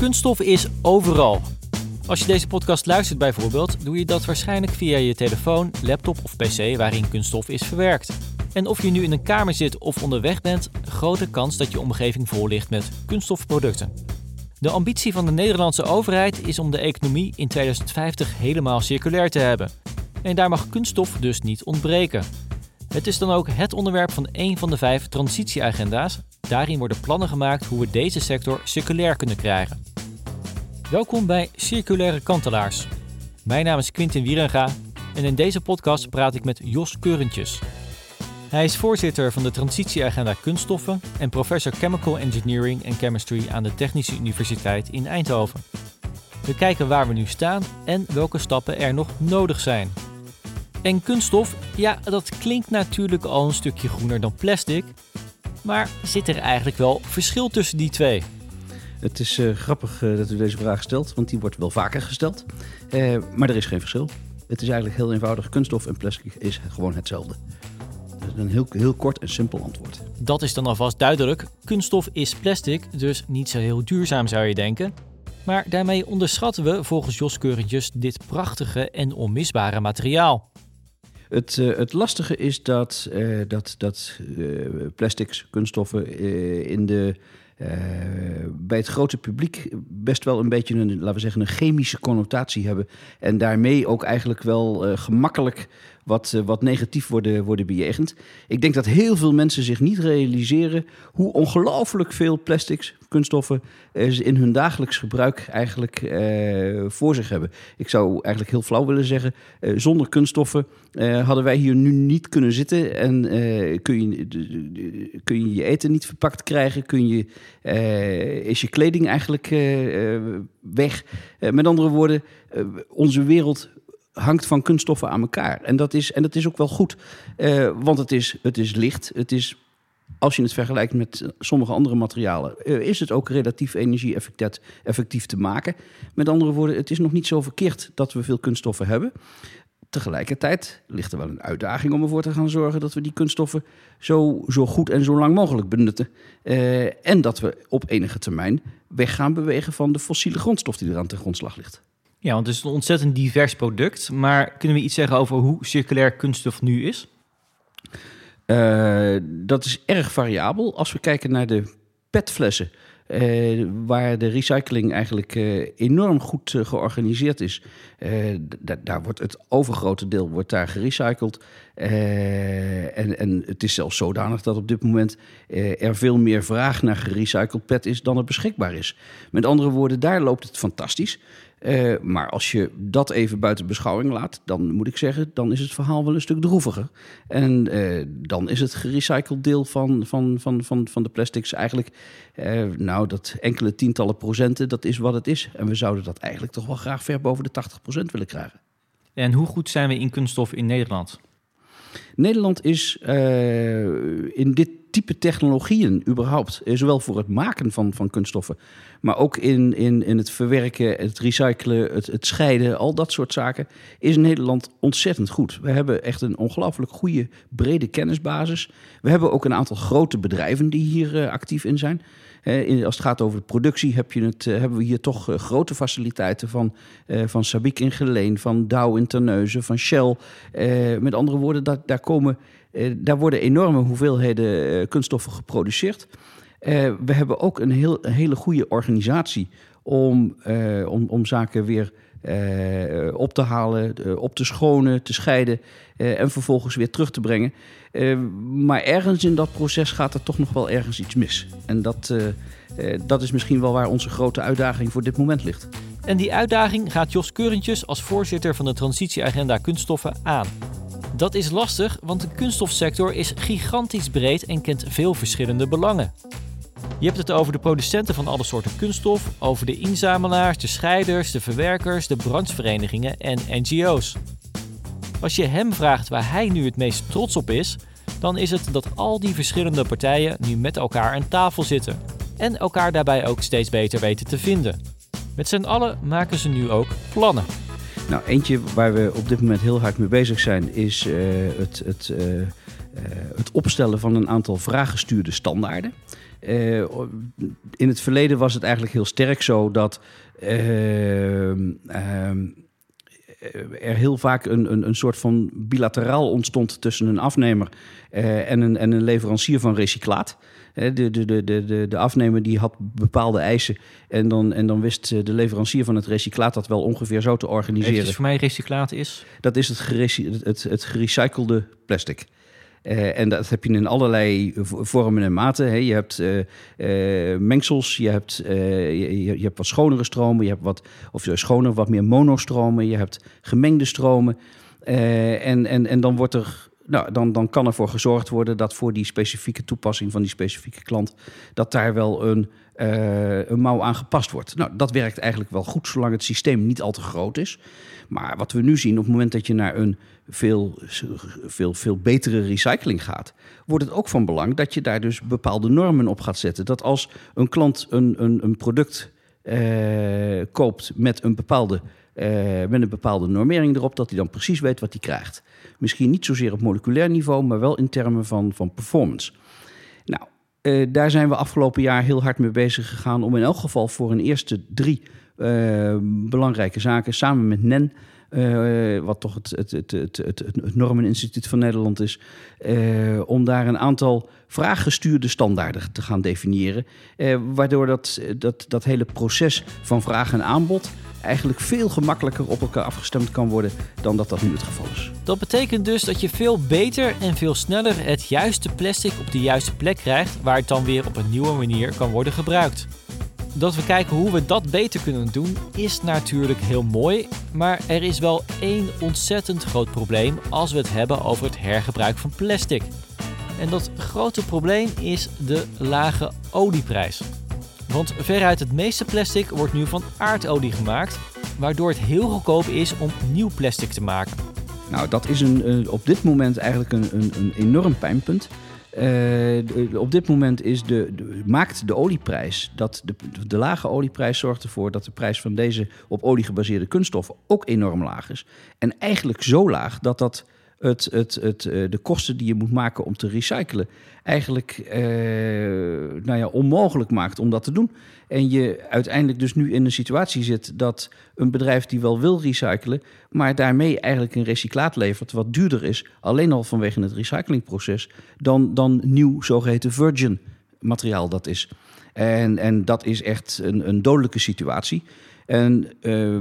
Kunststof is overal. Als je deze podcast luistert bijvoorbeeld, doe je dat waarschijnlijk via je telefoon, laptop of pc waarin kunststof is verwerkt. En of je nu in een kamer zit of onderweg bent, grote kans dat je omgeving vol ligt met kunststofproducten. De ambitie van de Nederlandse overheid is om de economie in 2050 helemaal circulair te hebben. En daar mag kunststof dus niet ontbreken. Het is dan ook het onderwerp van een van de vijf transitieagenda's. Daarin worden plannen gemaakt hoe we deze sector circulair kunnen krijgen. Welkom bij Circulaire Kantelaars. Mijn naam is Quintin Wierenga en in deze podcast praat ik met Jos Keurentjes. Hij is voorzitter van de Transitieagenda Kunststoffen en professor Chemical Engineering en Chemistry aan de Technische Universiteit in Eindhoven. We kijken waar we nu staan en welke stappen er nog nodig zijn. En kunststof, ja, dat klinkt natuurlijk al een stukje groener dan plastic. Maar zit er eigenlijk wel verschil tussen die twee? Het is uh, grappig uh, dat u deze vraag stelt, want die wordt wel vaker gesteld. Uh, maar er is geen verschil. Het is eigenlijk heel eenvoudig. Kunststof en plastic is gewoon hetzelfde. Dat is een heel, heel kort en simpel antwoord. Dat is dan alvast duidelijk. Kunststof is plastic, dus niet zo heel duurzaam zou je denken. Maar daarmee onderschatten we volgens Jos Keurentjes dit prachtige en onmisbare materiaal. Het, uh, het lastige is dat, uh, dat, dat uh, plastics, kunststoffen in de, bij het grote publiek best wel een beetje een, laten we zeggen, een chemische connotatie hebben. En daarmee ook eigenlijk wel gemakkelijk wat, uh, wat negatief worden, worden bejegend. Ik denk dat heel veel mensen zich niet realiseren hoe ongelooflijk veel plastics, kunststoffen, uh, ze in hun dagelijks gebruik eigenlijk uh, voor zich hebben. Ik zou eigenlijk heel flauw willen zeggen, zonder kunststoffen hadden wij hier nu niet kunnen zitten en kun, je, kun je je eten niet verpakt krijgen, kun je, is je kleding eigenlijk weg. met andere woorden, onze wereld hangt van kunststoffen aan elkaar. En dat is, en dat is ook wel goed, uh, want het is, het is licht. Het is, als je het vergelijkt met sommige andere materialen, uh, is het ook relatief energie-effectief te maken. Met andere woorden, het is nog niet zo verkeerd dat we veel kunststoffen hebben. Tegelijkertijd ligt er wel een uitdaging om ervoor te gaan zorgen dat we die kunststoffen zo, zo goed en zo lang mogelijk benutten. Uh, en dat we op enige termijn weg gaan bewegen van de fossiele grondstof die er aan ten grondslag ligt. Ja, want het is een ontzettend divers product. Maar kunnen we iets zeggen over hoe circulair kunststof nu is? Uh, dat is erg variabel. Als we kijken naar de petflessen, uh, waar de recycling eigenlijk uh, enorm goed georganiseerd is. daar wordt het overgrote deel wordt daar gerecycled. en, en het is zelfs zodanig dat op dit moment er veel meer vraag naar gerecycled pet is dan er beschikbaar is. Met andere woorden, daar loopt het fantastisch. Uh, maar als je dat even buiten beschouwing laat, dan moet ik zeggen, dan is het verhaal wel een stuk droeviger. En uh, dan is het gerecycled deel van, van, van, van, van de plastics eigenlijk, uh, nou, dat enkele tientallen procenten, dat is wat het is. En we zouden dat eigenlijk toch wel graag ver boven de 80% willen krijgen. En hoe goed zijn we in kunststof in Nederland? Nederland is in dit type technologieën überhaupt. Eh, zowel voor het maken van, van kunststoffen, maar ook in, in, in het verwerken, het recyclen, het, het scheiden, al dat soort zaken, is Nederland ontzettend goed. We hebben echt een ongelooflijk goede, brede kennisbasis. We hebben ook een aantal grote bedrijven die hier uh, actief in zijn. Als het gaat over de productie heb je het, uh, hebben we hier toch uh, grote faciliteiten van, van Sabic in Geleen, van Dow in Terneuzen, van Shell. met andere woorden, dat, daar komen daar worden enorme hoeveelheden kunststoffen geproduceerd. We hebben ook een, heel, hele goede organisatie om, om, om zaken weer op te halen, op te schonen, te scheiden en vervolgens weer terug te brengen. maar ergens in dat proces gaat er toch nog wel ergens iets mis. En dat, dat is misschien wel waar onze grote uitdaging voor dit moment ligt. En die uitdaging gaat Jos Keurentjes als voorzitter van de Transitieagenda Kunststoffen aan. Dat is lastig, want de kunststofsector is gigantisch breed en kent veel verschillende belangen. Je hebt het over de producenten van alle soorten kunststof, over de inzamelaars, de scheiders, de verwerkers, de brancheverenigingen en NGO's. Als je hem vraagt waar hij nu het meest trots op is, dan is het dat al die verschillende partijen nu met elkaar aan tafel zitten en elkaar daarbij ook steeds beter weten te vinden. Met z'n allen maken ze nu ook plannen. Nou, eentje waar we op dit moment heel hard mee bezig zijn, is uh, het, het, uh, het opstellen van een aantal vraaggestuurde standaarden. In het verleden was het eigenlijk heel sterk zo dat ehm, er heel vaak een, een, een soort van bilateraal ontstond tussen een afnemer en, een, en een leverancier van recyclaat. De, de, de, de, de afnemer die had bepaalde eisen. En dan, en dan wist de leverancier van het recyclaat dat wel ongeveer zo te organiseren. Dus voor mij recyclaat is? Dat is het, het, het gerecyclede plastic. Uh, en dat heb je in allerlei vormen en maten. Hè. Je hebt uh, uh, mengsels, je hebt, je, je, hebt wat schonere stromen, je hebt wat, of schoner, wat meer monostromen, je hebt gemengde stromen. en, en, en dan wordt er nou, dan, dan kan ervoor gezorgd worden dat voor die specifieke toepassing van die specifieke klant, dat daar wel een, een mouw aan gepast wordt. Nou, dat werkt eigenlijk wel goed, zolang het systeem niet al te groot is. Maar wat we nu zien, op het moment dat je naar een veel, veel, veel betere recycling gaat, wordt het ook van belang dat je daar dus bepaalde normen op gaat zetten. Dat als een klant een, een, een product uh, koopt met een bepaalde uh, met een bepaalde normering erop, dat hij dan precies weet wat hij krijgt. Misschien niet zozeer op moleculair niveau, maar wel in termen van, van performance. Nou, uh, daar zijn we afgelopen jaar heel hard mee bezig gegaan om in elk geval voor een eerste drie uh, belangrijke zaken samen met NEN. Uh, wat toch het, het, het, het, het, Normeninstituut van Nederland is, uh, om daar een aantal vraaggestuurde standaarden te gaan definiëren. Uh, waardoor dat, dat, dat hele proces van vraag en aanbod eigenlijk veel gemakkelijker op elkaar afgestemd kan worden dan dat dat nu het geval is. Dat betekent dus dat je veel beter en veel sneller het juiste plastic op de juiste plek krijgt, waar het dan weer op een nieuwe manier kan worden gebruikt. Dat we kijken hoe we dat beter kunnen doen is natuurlijk heel mooi, maar er is wel één ontzettend groot probleem als we het hebben over het hergebruik van plastic. En dat grote probleem is de lage olieprijs. Want veruit het meeste plastic wordt nu van aardolie gemaakt, waardoor het heel goedkoop is om nieuw plastic te maken. Nou, dat is een, op dit moment eigenlijk een, een, een enorm pijnpunt. Uh, op dit moment is de, maakt de olieprijs, dat de, de lage olieprijs zorgt ervoor dat de prijs van deze op olie gebaseerde kunststoffen ook enorm laag is. En eigenlijk zo laag dat dat het, het, het, eh, de kosten die je moet maken om te recyclen eigenlijk eh, nou ja, onmogelijk maakt om dat te doen. En je uiteindelijk dus nu in een situatie zit dat een bedrijf die wel wil recyclen, maar daarmee eigenlijk een recyclaat levert wat duurder is, alleen al vanwege het recyclingproces, dan, dan nieuw zogeheten virgin materiaal dat is. En, en dat is echt een, een dodelijke situatie. En uh,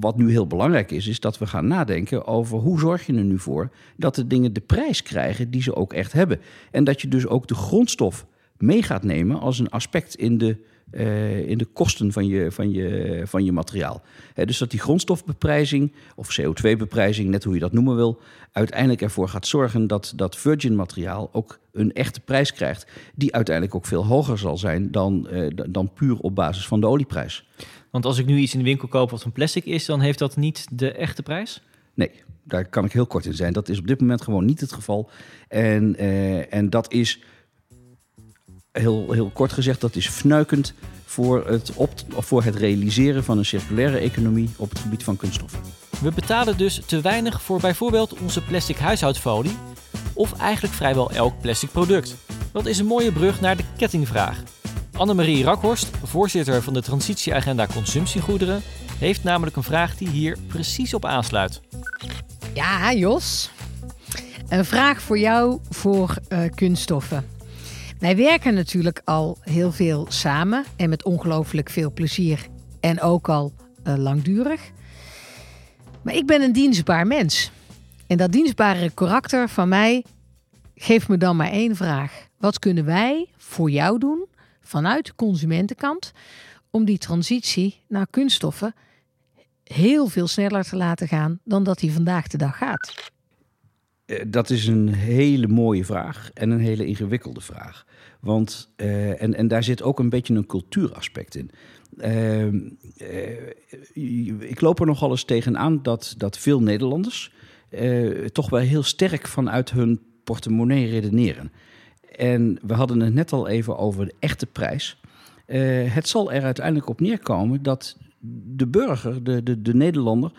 wat nu heel belangrijk is, is dat we gaan nadenken over hoe zorg je er nu voor dat de dingen de prijs krijgen die ze ook echt hebben. En dat je dus ook de grondstof mee gaat nemen als een aspect in de, uh, in de kosten van je, van je, van je materiaal. dus dat die grondstofbeprijzing of CO2-beprijzing, net hoe je dat noemen wil, uiteindelijk ervoor gaat zorgen dat dat virgin materiaal ook een echte prijs krijgt, die uiteindelijk ook veel hoger zal zijn dan, uh, dan puur op basis van de olieprijs. Want als ik nu iets in de winkel koop wat van plastic is, dan heeft dat niet de echte prijs? Nee, daar kan ik heel kort in zijn. Dat is op dit moment gewoon niet het geval. En, uh, en dat is, heel, heel kort gezegd, dat is fnuikend voor het, op, voor het realiseren van een circulaire economie op het gebied van kunststoffen. We betalen dus te weinig voor bijvoorbeeld onze plastic huishoudfolie, of eigenlijk vrijwel elk plastic product. Dat is een mooie brug naar de kettingvraag. Annemarie Rakhorst, voorzitter van de Transitieagenda Consumptiegoederen, heeft namelijk een vraag die hier precies op aansluit. Ja, Jos. Een vraag voor jou voor uh, kunststoffen. Wij werken natuurlijk al heel veel samen en met ongelooflijk veel plezier en ook al uh, langdurig. Maar ik ben een dienstbaar mens. En dat dienstbare karakter van mij geeft me dan maar één vraag. Wat kunnen wij voor jou doen vanuit de consumentenkant om die transitie naar kunststoffen heel veel sneller te laten gaan dan dat die vandaag de dag gaat? Eh, dat is een hele mooie vraag en een hele ingewikkelde vraag. Want, uh, en, en daar zit ook een beetje een cultuuraspect in. Uh, uh, ik loop er nogal eens tegenaan dat, dat veel Nederlanders toch wel heel sterk vanuit hun portemonnee redeneren. En we hadden het net al even over de echte prijs. Het zal er uiteindelijk op neerkomen dat de burger, de, de, de Nederlander,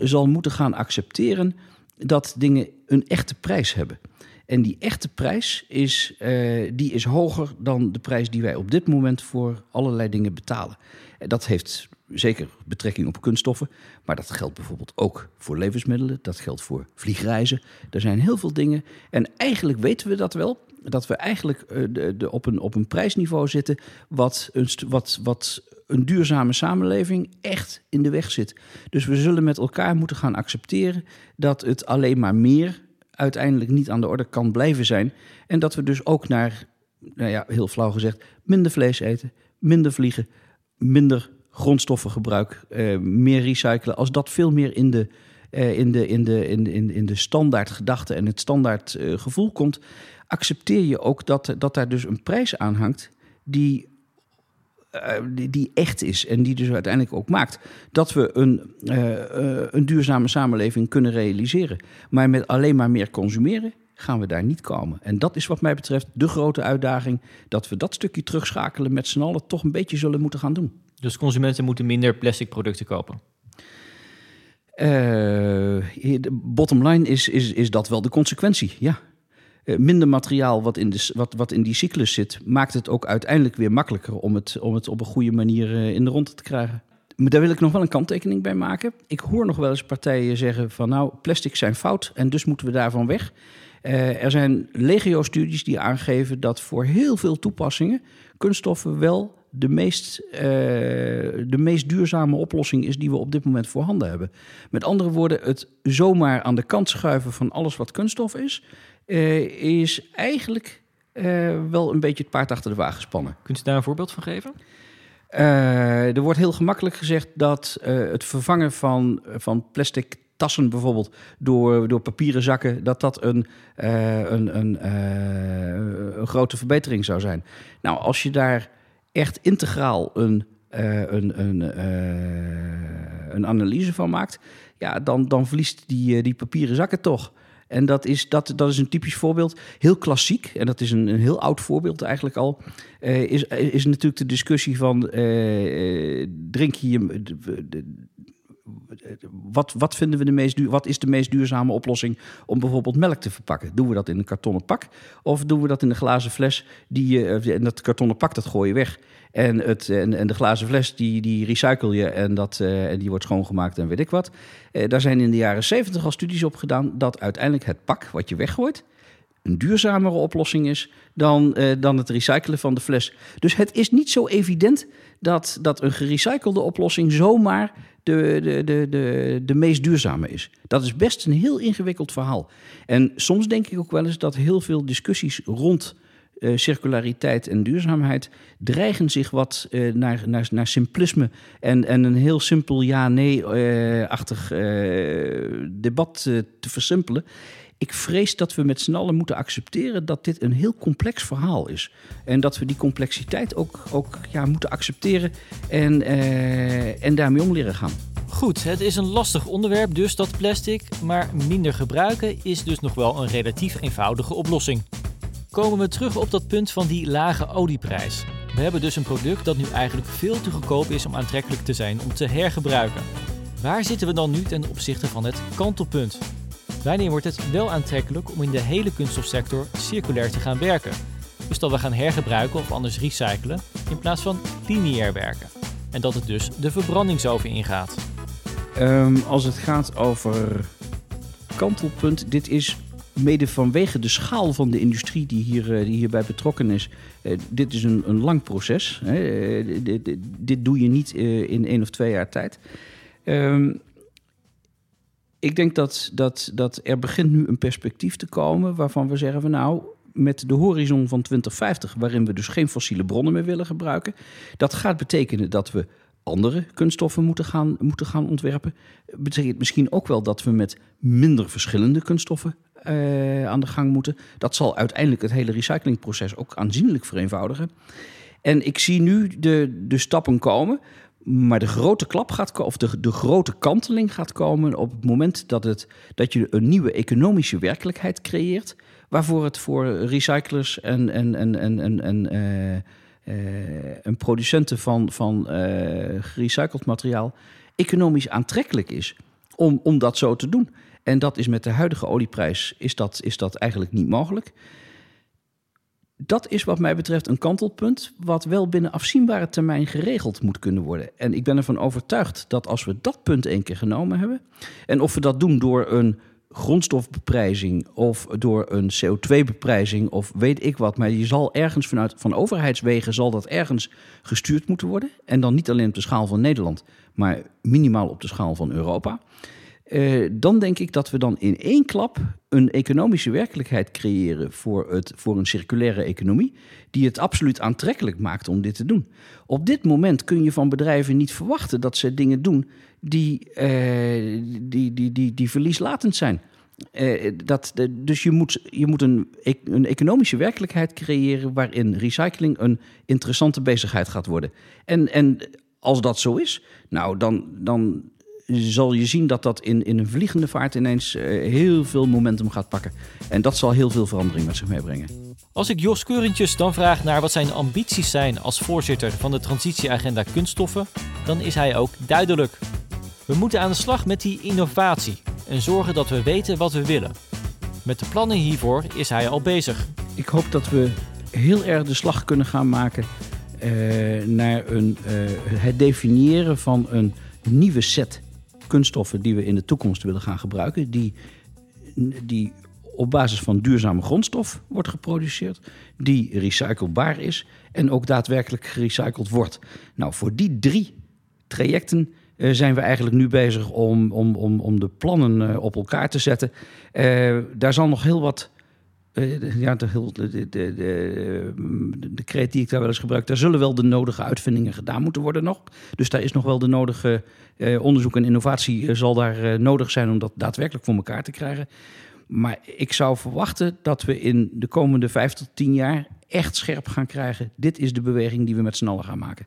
zal moeten gaan accepteren dat dingen een echte prijs hebben. En die echte prijs is, uh, die is hoger dan de prijs die wij op dit moment voor allerlei dingen betalen. En dat heeft zeker betrekking op kunststoffen, maar dat geldt bijvoorbeeld ook voor levensmiddelen, dat geldt voor vliegreizen. Er zijn heel veel dingen en eigenlijk weten we dat wel, dat we eigenlijk de, de, op, een, op een prijsniveau zitten wat een, wat, wat een duurzame samenleving echt in de weg zit. Dus we zullen met elkaar moeten gaan accepteren dat het alleen maar meer uiteindelijk niet aan de orde kan blijven zijn. En dat we dus ook naar, nou ja, heel flauw gezegd, minder vlees eten, minder vliegen, minder grondstoffengebruik, uh, meer recyclen. Als dat veel meer in de, uh, in de, in de, in, in, in de standaard gedachte en het standaard uh, gevoel komt, accepteer je ook dat, dat daar dus een prijs aan hangt die die, die, echt is en die dus uiteindelijk ook maakt dat we een, een duurzame samenleving kunnen realiseren. Maar met alleen maar meer consumeren gaan we daar niet komen. En dat is wat mij betreft de grote uitdaging, dat we dat stukje terugschakelen met z'n allen toch een beetje zullen moeten gaan doen. Dus consumenten moeten minder plastic producten kopen? de bottom line is, is, is dat wel de consequentie, ja. Uh, minder materiaal wat in, de, wat, wat in die cyclus zit, maakt het ook uiteindelijk weer makkelijker om het, om het op een goede manier uh, in de ronde te krijgen. Maar daar wil ik nog wel een kanttekening bij maken. Ik hoor nog wel eens partijen zeggen van nou, plastics zijn fout en dus moeten we daarvan weg. Uh, er zijn legio-studies die aangeven dat voor heel veel toepassingen kunststoffen wel de meest, uh, de meest duurzame oplossing is die we op dit moment voorhanden hebben. Met andere woorden, het zomaar aan de kant schuiven van alles wat kunststof is, uh, is eigenlijk uh, wel een beetje het paard achter de wagen spannen. Kunt u daar een voorbeeld van geven? er wordt heel gemakkelijk gezegd dat het vervangen van, van plastic tassen bijvoorbeeld door, door papieren zakken, dat dat een, een, een, een, grote verbetering zou zijn. Nou, als je daar echt integraal een, uh, een, een, een analyse van maakt, ja, dan, dan verliest die, die papieren zakken toch. En dat is, dat, dat is een typisch voorbeeld. Heel klassiek, en dat is een, een heel oud voorbeeld eigenlijk al. Is, is natuurlijk de discussie van: drink je. Wat, wat vinden we de meest duur, wat is de meest duurzame oplossing om bijvoorbeeld melk te verpakken? Doen we dat in een kartonnen pak of doen we dat in een glazen fles? Die, uh, en dat kartonnen pak dat gooi je weg. En, het, en, en de glazen fles die, die recycle je en, dat, uh, en die wordt schoongemaakt en weet ik wat. Uh, daar zijn in de jaren zeventig al studies op gedaan dat uiteindelijk het pak wat je weggooit een duurzamere oplossing is dan, uh, dan het recyclen van de fles. Dus het is niet zo evident dat, dat een gerecyclede oplossing zomaar de, de, de, de, de meest duurzame is. Dat is best een heel ingewikkeld verhaal. En soms denk ik ook wel eens dat heel veel discussies rond uh, circulariteit en duurzaamheid dreigen zich wat uh, naar, naar, naar simplisme en, en een heel simpel ja-nee-achtig debat te versimpelen. Ik vrees dat we met z'n allen moeten accepteren dat dit een heel complex verhaal is. En dat we die complexiteit ook, ook ja, moeten accepteren en, uh, en daarmee om leren gaan. Goed, het is een lastig onderwerp, dus dat plastic. Maar minder gebruiken is dus nog wel een relatief eenvoudige oplossing. Komen we terug op dat punt van die lage olieprijs. We hebben dus een product dat nu eigenlijk veel te goedkoop is om aantrekkelijk te zijn om te hergebruiken. Waar zitten we dan nu ten opzichte van het kantelpunt? Wanneer wordt het wel aantrekkelijk om in de hele kunststofsector circulair te gaan werken? Dus dat we gaan hergebruiken of anders recyclen in plaats van lineair werken. En dat het dus de verbrandingsoven ingaat. Um, als het gaat over kantelpunt, dit is mede vanwege de schaal van de industrie die, hier, die hierbij betrokken is. Uh, dit is een, een lang proces. Hè. Uh, dit, dit, doe je niet in één of twee jaar tijd. Um, ik denk dat, dat, dat er begint nu een perspectief te komen waarvan we zeggen van nou, met de horizon van 2050, waarin we dus geen fossiele bronnen meer willen gebruiken, dat gaat betekenen dat we andere kunststoffen moeten gaan, moeten gaan ontwerpen. Betekent misschien ook wel dat we met minder verschillende kunststoffen uh, aan de gang moeten. Dat zal uiteindelijk het hele recyclingproces ook aanzienlijk vereenvoudigen. En ik zie nu de, de stappen komen maar de grote klap gaat komen, of de, de grote kanteling gaat komen op het moment dat, het, dat je een nieuwe economische werkelijkheid creëert. Waarvoor het voor recyclers en, en, en, en, en, en uh, en producenten van, van gerecycled materiaal economisch aantrekkelijk is om, om dat zo te doen. En dat is met de huidige olieprijs is dat, is dat eigenlijk niet mogelijk. Dat is wat mij betreft een kantelpunt, wat wel binnen afzienbare termijn geregeld moet kunnen worden. En ik ben ervan overtuigd dat als we dat punt één keer genomen hebben, en of we dat doen door een grondstofbeprijzing of door een CO2-beprijzing of weet ik wat. Maar je zal ergens vanuit van overheidswegen zal dat ergens gestuurd moeten worden. En dan niet alleen op de schaal van Nederland, maar minimaal op de schaal van Europa. Uh, dan denk ik dat we dan in één klap een economische werkelijkheid creëren voor, het, voor een circulaire economie, die het absoluut aantrekkelijk maakt om dit te doen. Op dit moment kun je van bedrijven niet verwachten dat ze dingen doen die, uh, die, die, die, die verlieslatend zijn. Uh, dat, dus je moet, je moet een, e-, een economische werkelijkheid creëren waarin recycling een interessante bezigheid gaat worden. En, en als dat zo is, nou dan, dan zal je zien dat dat in, in een vliegende vaart ineens uh, heel veel momentum gaat pakken. En dat zal heel veel verandering met zich meebrengen. Als ik Jos Keurentjes dan vraag naar wat zijn ambities zijn als voorzitter van de transitieagenda kunststoffen, dan is hij ook duidelijk. We moeten aan de slag met die innovatie en zorgen dat we weten wat we willen. Met de plannen hiervoor is hij al bezig. Ik hoop dat we heel erg de slag kunnen gaan maken uh, naar een, uh, het definiëren van een nieuwe set kunststoffen die we in de toekomst willen gaan gebruiken, die, die op basis van duurzame grondstof wordt geproduceerd, die recyclebaar is en ook daadwerkelijk gerecycled wordt. Nou, voor die drie trajecten uh, zijn we eigenlijk nu bezig om, om, om, om de plannen uh, op elkaar te zetten. Uh, daar zal nog heel wat ja, de, de, de, kreet die ik daar wel eens gebruik, daar zullen wel de nodige uitvindingen gedaan moeten worden nog. Dus daar is nog wel de nodige uh, onderzoek en innovatie uh, zal daar nodig zijn om dat daadwerkelijk voor elkaar te krijgen. Maar ik zou verwachten dat we in de komende vijf tot tien jaar echt scherp gaan krijgen. Dit is de beweging die we met z'n allen gaan maken.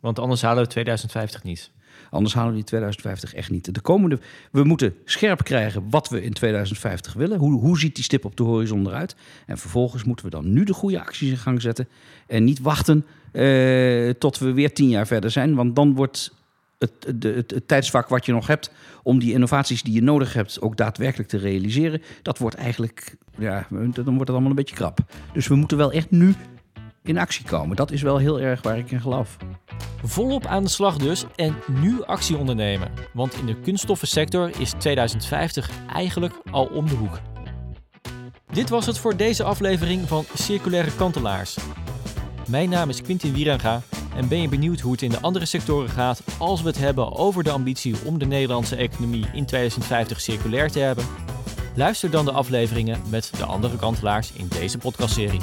Want anders halen we 2050 niet. Anders halen we die 2050 echt niet. De komende, we moeten scherp krijgen wat we in 2050 willen. Hoe, hoe ziet die stip op de horizon eruit? En vervolgens moeten we dan nu de goede acties in gang zetten. En niet wachten uh, tot we weer tien jaar verder zijn. Want dan wordt het, het, het, het, tijdsvak wat je nog hebt om die innovaties die je nodig hebt ook daadwerkelijk te realiseren, dat wordt eigenlijk, ja, dan wordt het allemaal een beetje krap. Dus we moeten wel echt nu in actie komen. Dat is wel heel erg waar ik in geloof. Volop aan de slag dus en nu actie ondernemen. Want in de kunststoffensector is 2050 eigenlijk al om de hoek. Dit was het voor deze aflevering van Circulaire Kantelaars. Mijn naam is Quintin Wierenga en ben je benieuwd hoe het in de andere sectoren gaat als we het hebben over de ambitie om de Nederlandse economie in 2050 circulair te hebben? Luister dan de afleveringen met de andere kantelaars in deze podcastserie.